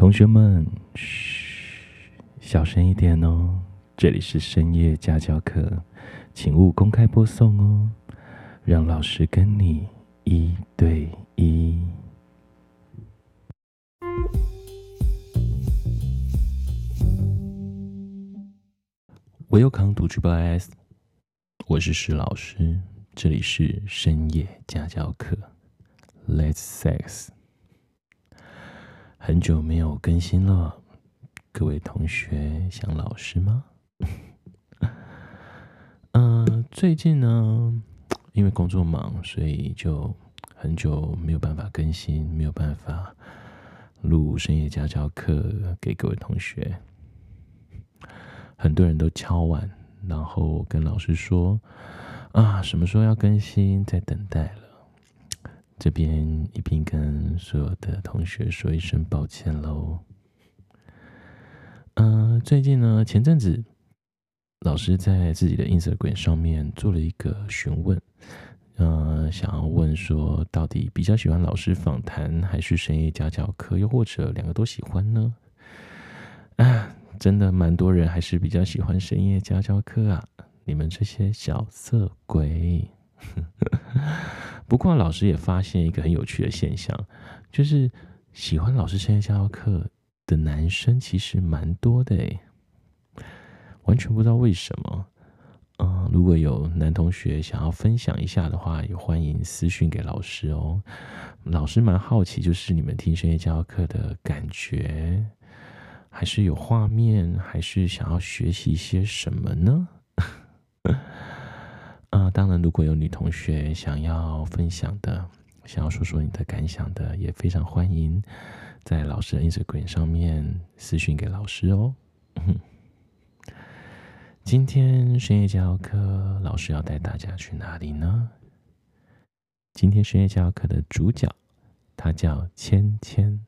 同学们，嘘，小声一点哦。这里是深夜家教课，请勿公开播送哦。让老师跟你一对一。Welcome to Triple S，我是石老师，这里是深夜家教课，Let's sex。很久没有更新了，各位同学想老师吗？嗯、最近呢，因为工作忙，所以就很久没有办法更新，没有办法录深夜家教课给各位同学。很多人都敲碗，然后跟老师说啊，什么时候要更新，在等待了。这边一并跟所有的同学说一声抱歉喽。嗯、最近呢，前阵子老师在自己的 Instagram 上面做了一个询问，嗯、想要问说，到底比较喜欢老师访谈还是深夜家教课，又或者两个都喜欢呢？啊，真的蛮多人还是比较喜欢深夜家教课啊！你们这些小色鬼。不过，老师也发现一个很有趣的现象，就是喜欢老师深夜家教课的男生其实蛮多的诶，完全不知道为什么。嗯，如果有男同学想要分享一下的话，也欢迎私讯给老师哦。老师蛮好奇，就是你们听深夜家教课的感觉，还是有画面，还是想要学习一些什么呢？啊、呃，当然，如果有女同学想要分享的，想要说说你的感想的，也非常欢迎在老师的 Instagram 上面私讯给老师哦。今天深夜家教课，老师要带大家去哪里呢？今天深夜家教课的主角，他叫芊芊。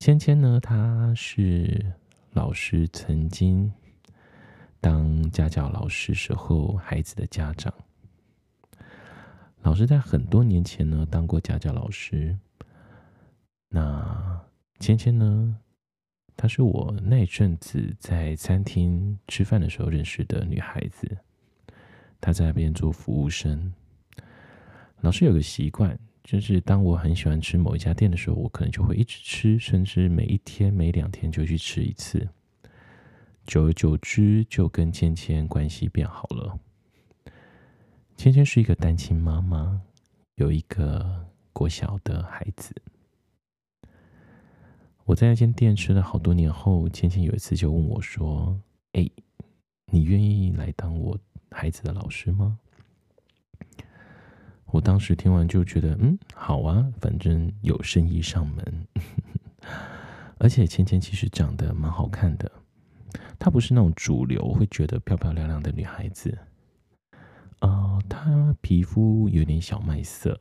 芊芊呢，他是老师曾经。当家教老师时候，孩子的家长，老师在很多年前呢当过家教老师。那芊芊呢，她是我那一阵子在餐厅吃饭的时候认识的女孩子，她在那边做服务生。老师有个习惯，就是当我很喜欢吃某一家店的时候，我可能就会一直吃，甚至每一天、每两天就去吃一次。久而久之，就跟芊芊关系变好了。芊芊是一个单亲妈妈，有一个国小的孩子。我在那间店吃了好多年后，芊芊有一次就问我说：“哎，你愿意来当我孩子的老师吗？”我当时听完就觉得，嗯，好啊，反正有生意上门。而且芊芊其实长得蛮好看的。她不是那种主流会觉得漂漂亮亮的女孩子，呃，她皮肤有点小麦色，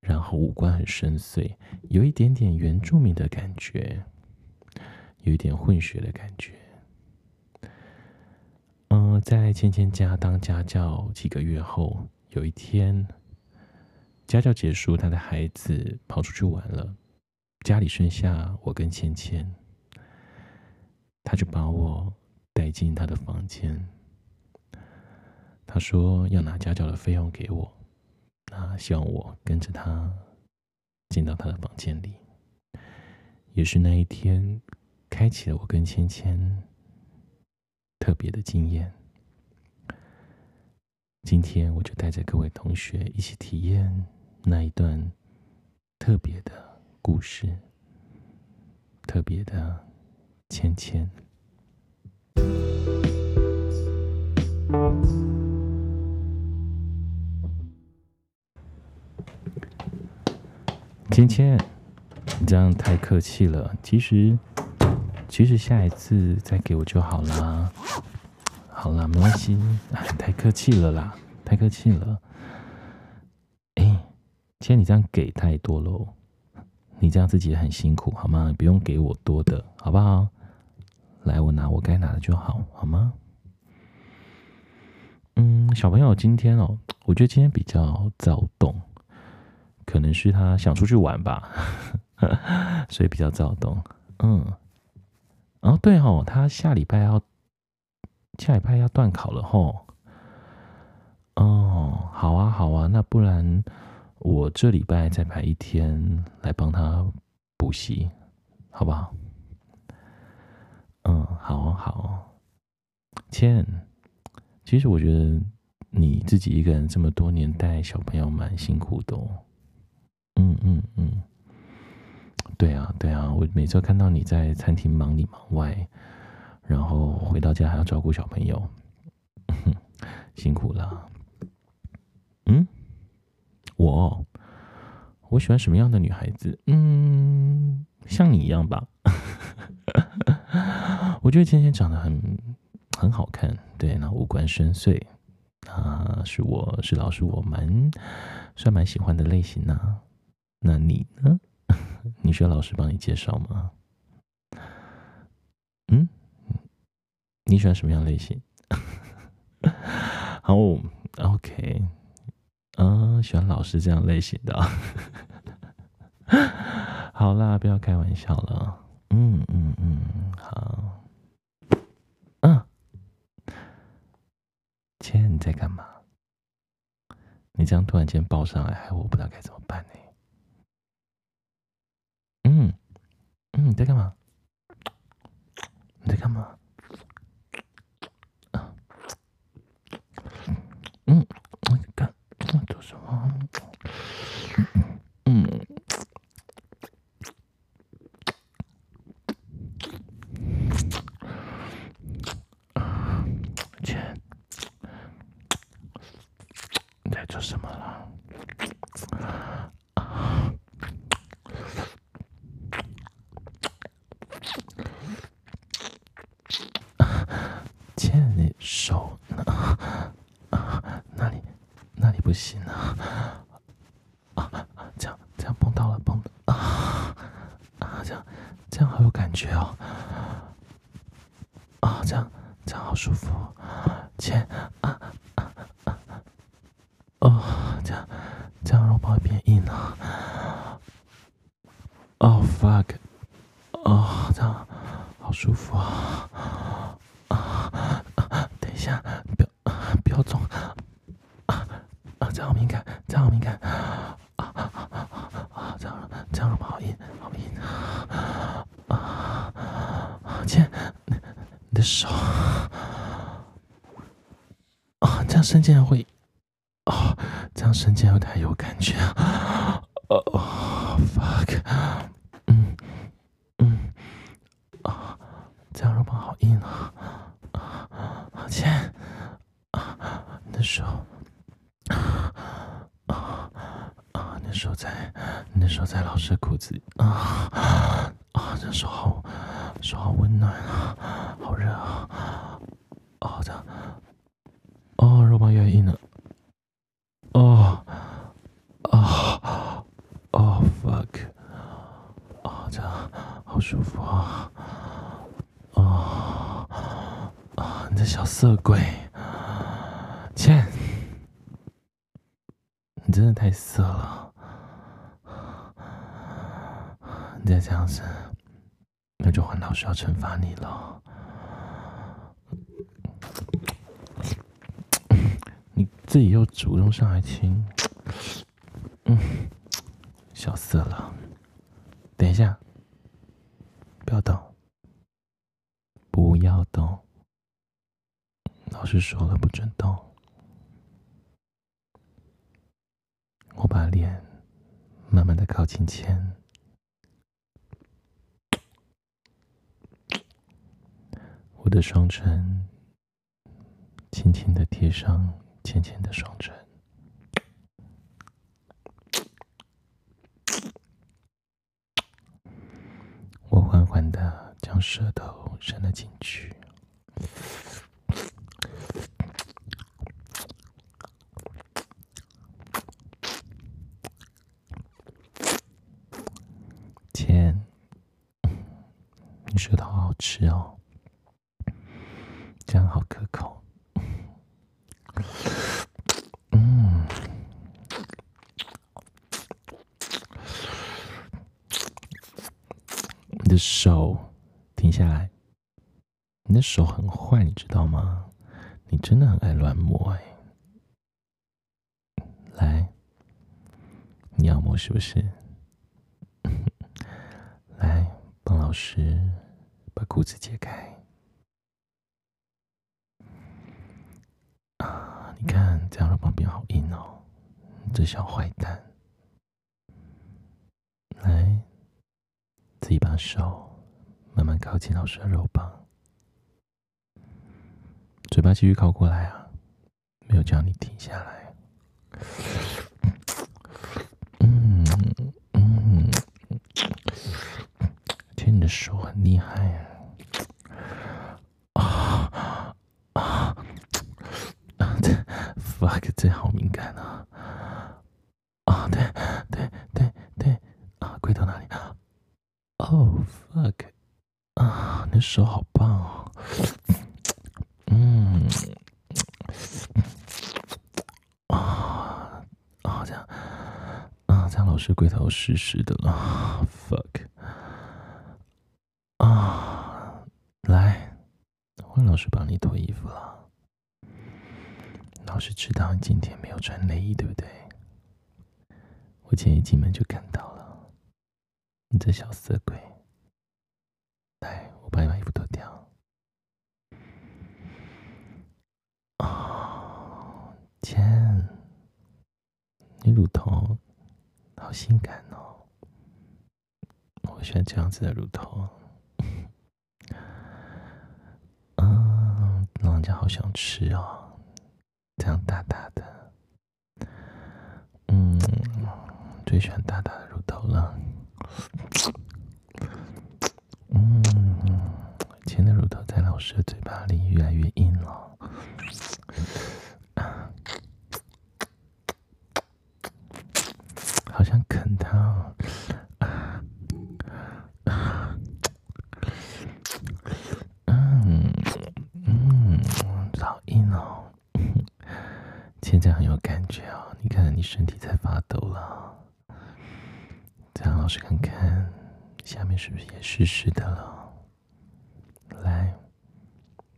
然后五官很深邃，有一点点原住民的感觉，有一点混血的感觉。嗯、在芊芊家当家教几个月后，有一天家教结束，她的孩子跑出去玩了，家里剩下我跟芊芊。他就把我带进他的房间，他说要拿家教的费用给我，那希望我跟着他进到他的房间里。也是那一天，开启了我跟芊芊特别的经验。今天我就带着各位同学一起体验那一段特别的故事，特别的。芊芊，芊芊，你这样太客气了。其实，其实下一次再给我就好啦。好啦，没关系。太客气了啦，太客气了。哎，既然你这样给太多喽。你这样自己也很辛苦，好吗？不用给我多的，好不好？来，我拿我该拿的就好，好吗？嗯，小朋友，今天哦，我觉得今天比较躁动，可能是他想出去玩吧。所以比较躁动。嗯，哦对哦，他下礼拜要下礼拜要段考了吼。哦，好啊好啊，那不然我这礼拜再排一天来帮他补习，好不好？嗯，好好啊。千，其实我觉得你自己一个人这么多年带小朋友蛮辛苦的哦。嗯嗯嗯，对啊对啊，我每次看到你在餐厅忙里忙外，然后回到家还要照顾小朋友，辛苦了。嗯，我我喜欢什么样的女孩子？嗯，像你一样吧。我觉得芊芊长得很很好看，对，那五官深邃，啊，是我是老师我蛮算蛮喜欢的类型呢、那你呢？你需要老师帮你介绍吗？嗯，你喜欢什么样类型？好，OK，啊，喜欢老师这样类型的。好啦，不要开玩笑了。嗯嗯嗯，好。千，你在干嘛？你这样突然间抱上来，害我不知道该怎么办呢。嗯嗯，你在干嘛？你在干嘛？嗯，我干，我做什么？嗯。行啊，啊，这样这样碰到了碰啊啊，这样这样好有感觉哦，啊，这样这样好舒服，切啊啊啊，哦这样这样肉包变硬哦，Oh fuck，哦这样好舒服啊。啊啊，等一下，不要不要动，啊啊这样好敏感，这样好敏感啊，这样伸进来会哦，这样伸进来会太有感觉啊！哦，fuck，嗯嗯啊，这样肉棒好硬啊！啊，好轻啊！你的手啊啊，你的手在，你的手在老师的裤子里啊啊，这手好。手好温暖啊，好热啊！哦，这样，哦，你呢。哦，哦，哦，fuck！哦，这样好舒服啊！哦，啊，你这小色鬼，切！你真的太色了！你再这样子。那就换老师要惩罚你了。你自己又主动上来亲，嗯，小色了。等一下，不要动，不要动。老师说了，不准动。我把脸慢慢的靠近前。我的双唇轻轻的贴上浅浅的双唇，我缓缓的将舌头伸了进去，千，你舌头好好吃哦。这样好可口，嗯，你的手停下来，你的手很坏，你知道吗？你真的很爱乱摸哎。来，你要摸是不是？来，帮老师把裤子解开。啊，你看这样的旁边好硬哦，这小坏蛋。来，自己把手慢慢靠近老师的肉棒，嘴巴继续靠过来啊，没有叫你停下来。嗯嗯，其实你的手很厉害啊。啊啊！这 fuck，这好敏感啊！啊，对对啊，龟头哪里啊？哦，fuck，啊，你的手好棒哦。嗯。老师龟头湿湿的了，fuck 啊！来，换老师帮你脱衣服了。老师知道你今天没有穿内衣，对不对？我今天一进门就看到，你这小色鬼。来，我帮你把衣服脱掉。啊，天，你乳头。好性感哦！我喜欢这样子的乳头，嗯，老人家好想吃哦，这样大大的，嗯，最喜欢大大的乳头了，嗯，以前的乳头在老师的嘴巴里越来越硬了。好想啃它哦！嗯嗯，好硬哦 现在很有感觉哦，你看你身体在发抖了，这样老师看看下面是不是也湿湿的了？来，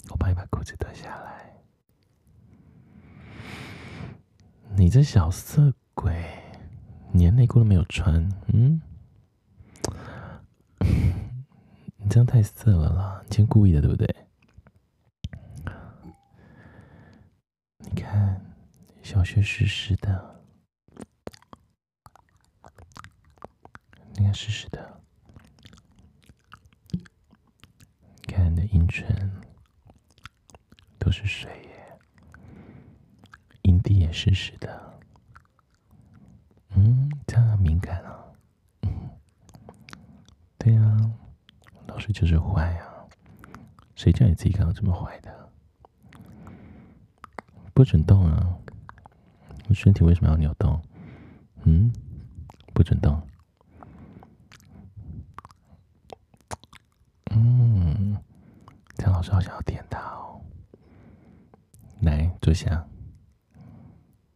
我帮你把裤子脱下来。你这小色鬼，连内裤都没有穿，嗯？你这样太色了啦，你今天故意的对不对？你看小穴湿湿的，应该湿湿的，看你的阴唇都是水耶，阴蒂也湿湿的，嗯，这样敏感啊，嗯，对呀、老师就是坏啊，谁叫你自己刚刚这么坏的？不准动啊！你身体为什么要扭动？嗯，不准动。嗯，张老师好像要点他哦。来，坐下，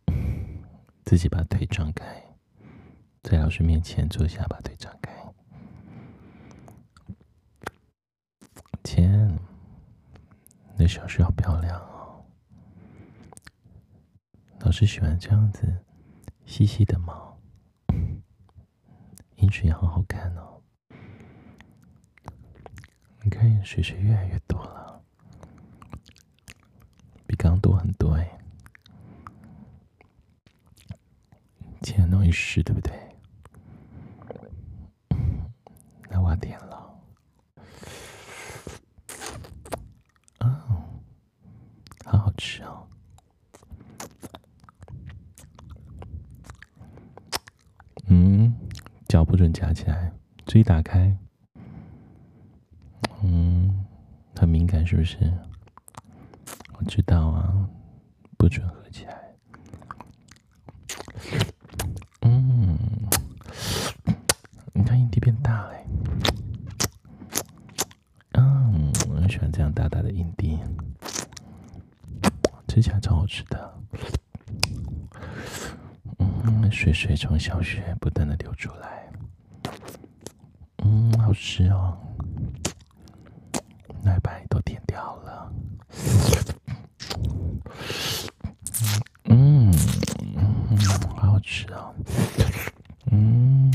自己把腿张开，在老师面前坐下，把腿张开。天，你小穴好漂亮哦。老师喜欢这样子细细的毛，阴唇也好好看哦。你看，水水越来越多了，多很多哎。今天很容易湿，对不对？那我点了，啊，好好吃哦。嗯脚不准夹起来，注意打开。嗯，很敏感是不是？我知道啊，不准合起来。嗯，你看硬币变大了。嗯，我很喜欢这样大大的硬币，吃起来超好吃的。嗯，水水从小穴不断的流出来。嗯，好吃哦，奶白都甜掉了。嗯，嗯，好好吃哦。嗯，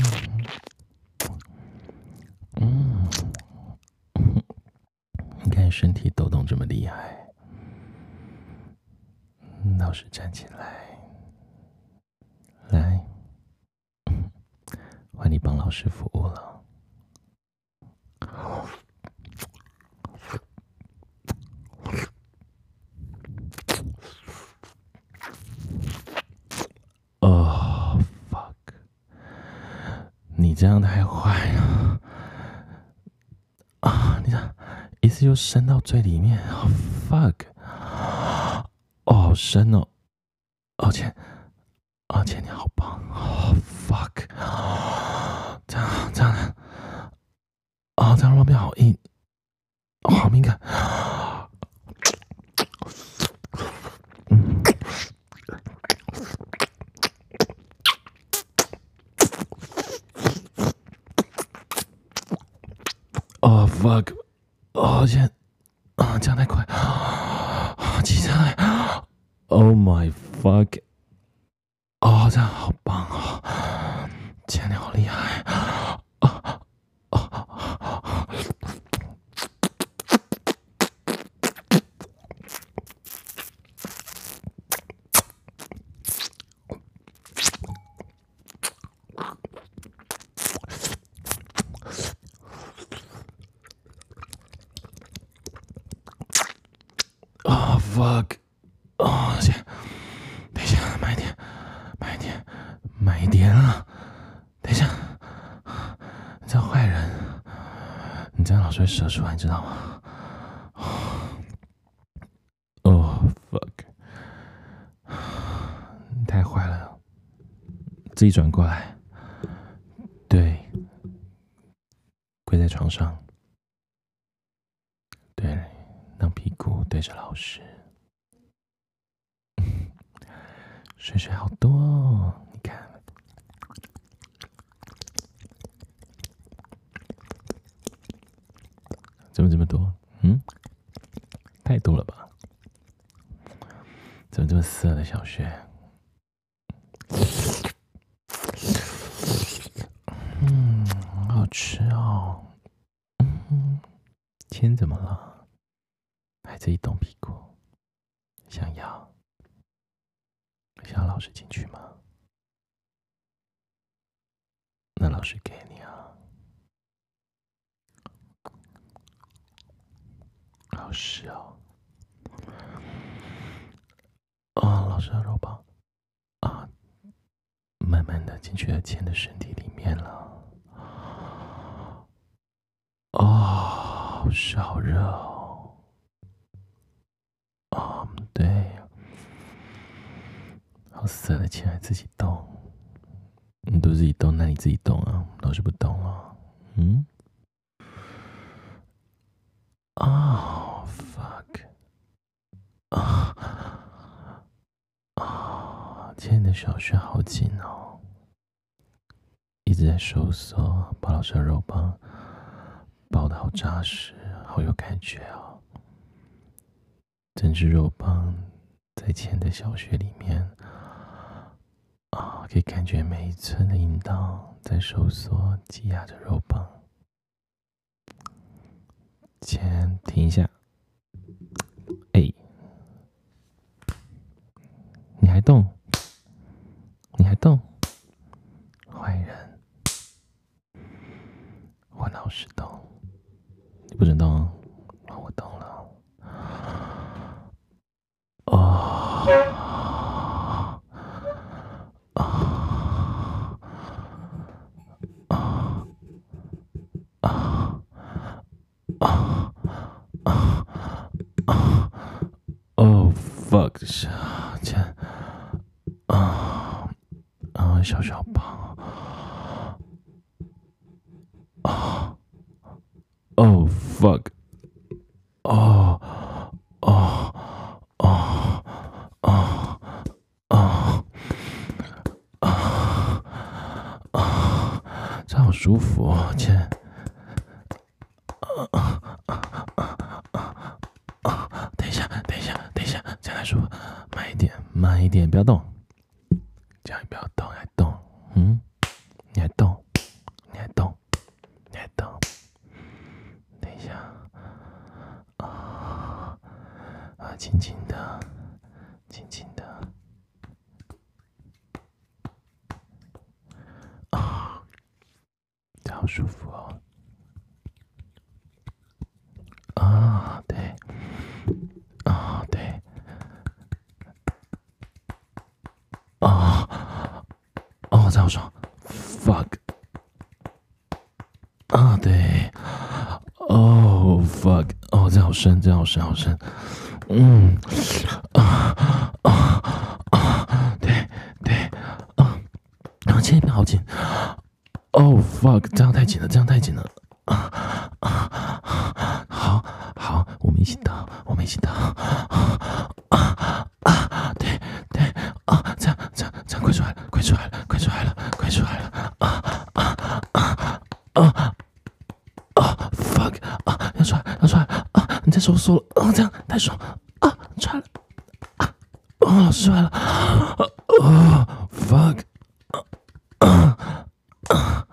嗯，你看身体抖动这么厉害，老师站起来，来，换你帮老师服务了哦 fuck 你。这样太坏了啊！你看，一次就伸到最里面，oh, fuck！深哦！抱歉，抱歉，你好棒！Oh, fuck！这样，这样，啊，这样旁边好硬，好敏感。哦、oh,，fuck！哦，天，啊，这样太快，啊，接下来，Oh my fuck！哦，这样好棒啊！天，你好厉害！啊啊啊！fuck！Fuck 哦，先，等一下，慢一点，慢一点，慢一点啊！等一下，你这坏人，你这样老是会射出来，你知道吗？哦，fuck！你太坏了，自己转过来，对，跪在床上，对，让屁股对着老师。水水好多哦，你看，怎么这么多？嗯，太多了吧？怎么这么色的小雪？嗯，好吃哦。嗯，天怎么了？还在动屁股，想要？想要老师进去吗？那老师给你啊，好湿哦。啊，老师的肉棒啊，慢慢的进去了千的身体里面了。哦，好湿好热哦。啊，对。好色的，钱还自己动，你都自己动，那你自己动啊，老师不动啊，嗯？啊、oh，fuck，啊啊，今天的小穴好紧哦，一直在收缩，包老师的肉棒包的好扎实，好有感觉哦，整只肉棒在钱的小穴里面。啊可以感觉每一寸的阴道在收缩，挤压着肉棒。先停一下。Oh fuck. Oh. Oh. Oh. Oh. Oh. 这好舒服哦，天。啊啊啊啊啊！等一下，等一下，等一下，再来说，慢一点，慢一点，不要动。好舒服。哦。啊，对，啊，对，啊，哦，这好爽，fuck，啊，对，哦，fuck，哦，这好深，这好深，好深，嗯，啊，啊，啊，对，对，啊，然后前一边好紧，哦，fuck，这样太紧了，这样太紧了，啊，啊，好。一起倒，我们一起倒，啊啊啊！对对啊，这样这样这样，快出来了，快出来了，快出来了，快出来了！啊啊啊啊啊！fuck 啊，要出来，要出来啊！你再收缩了，啊，这样太爽啊！出来了啊！哦，出来了啊！fuck 啊啊啊！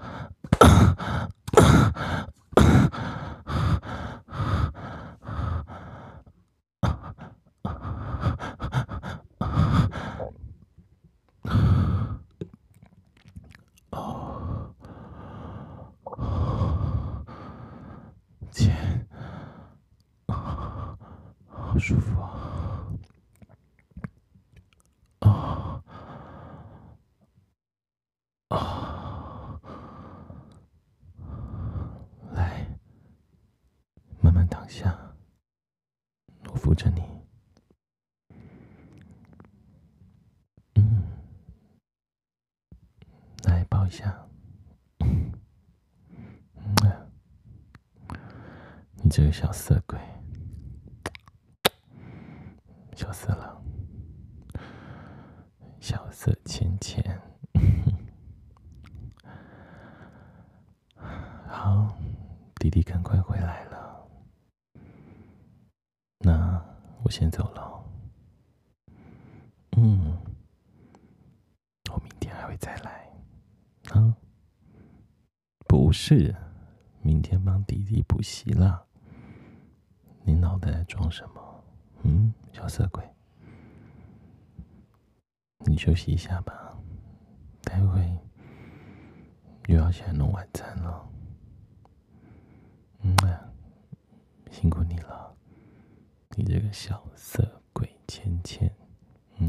好舒服啊！啊啊！来，慢慢躺下，我扶着你。嗯，来抱一下。嗯，你这个小色鬼。笑死了，小色浅浅，好，弟弟赶快回来了，那我先走了。嗯，我明天还会再来，啊，不是，明天帮弟弟补习了，你脑袋在装什么？嗯，小色鬼，你休息一下吧，待会又要起来弄晚餐了。嗯，辛苦你了，你这个小色鬼，芊芊。嗯。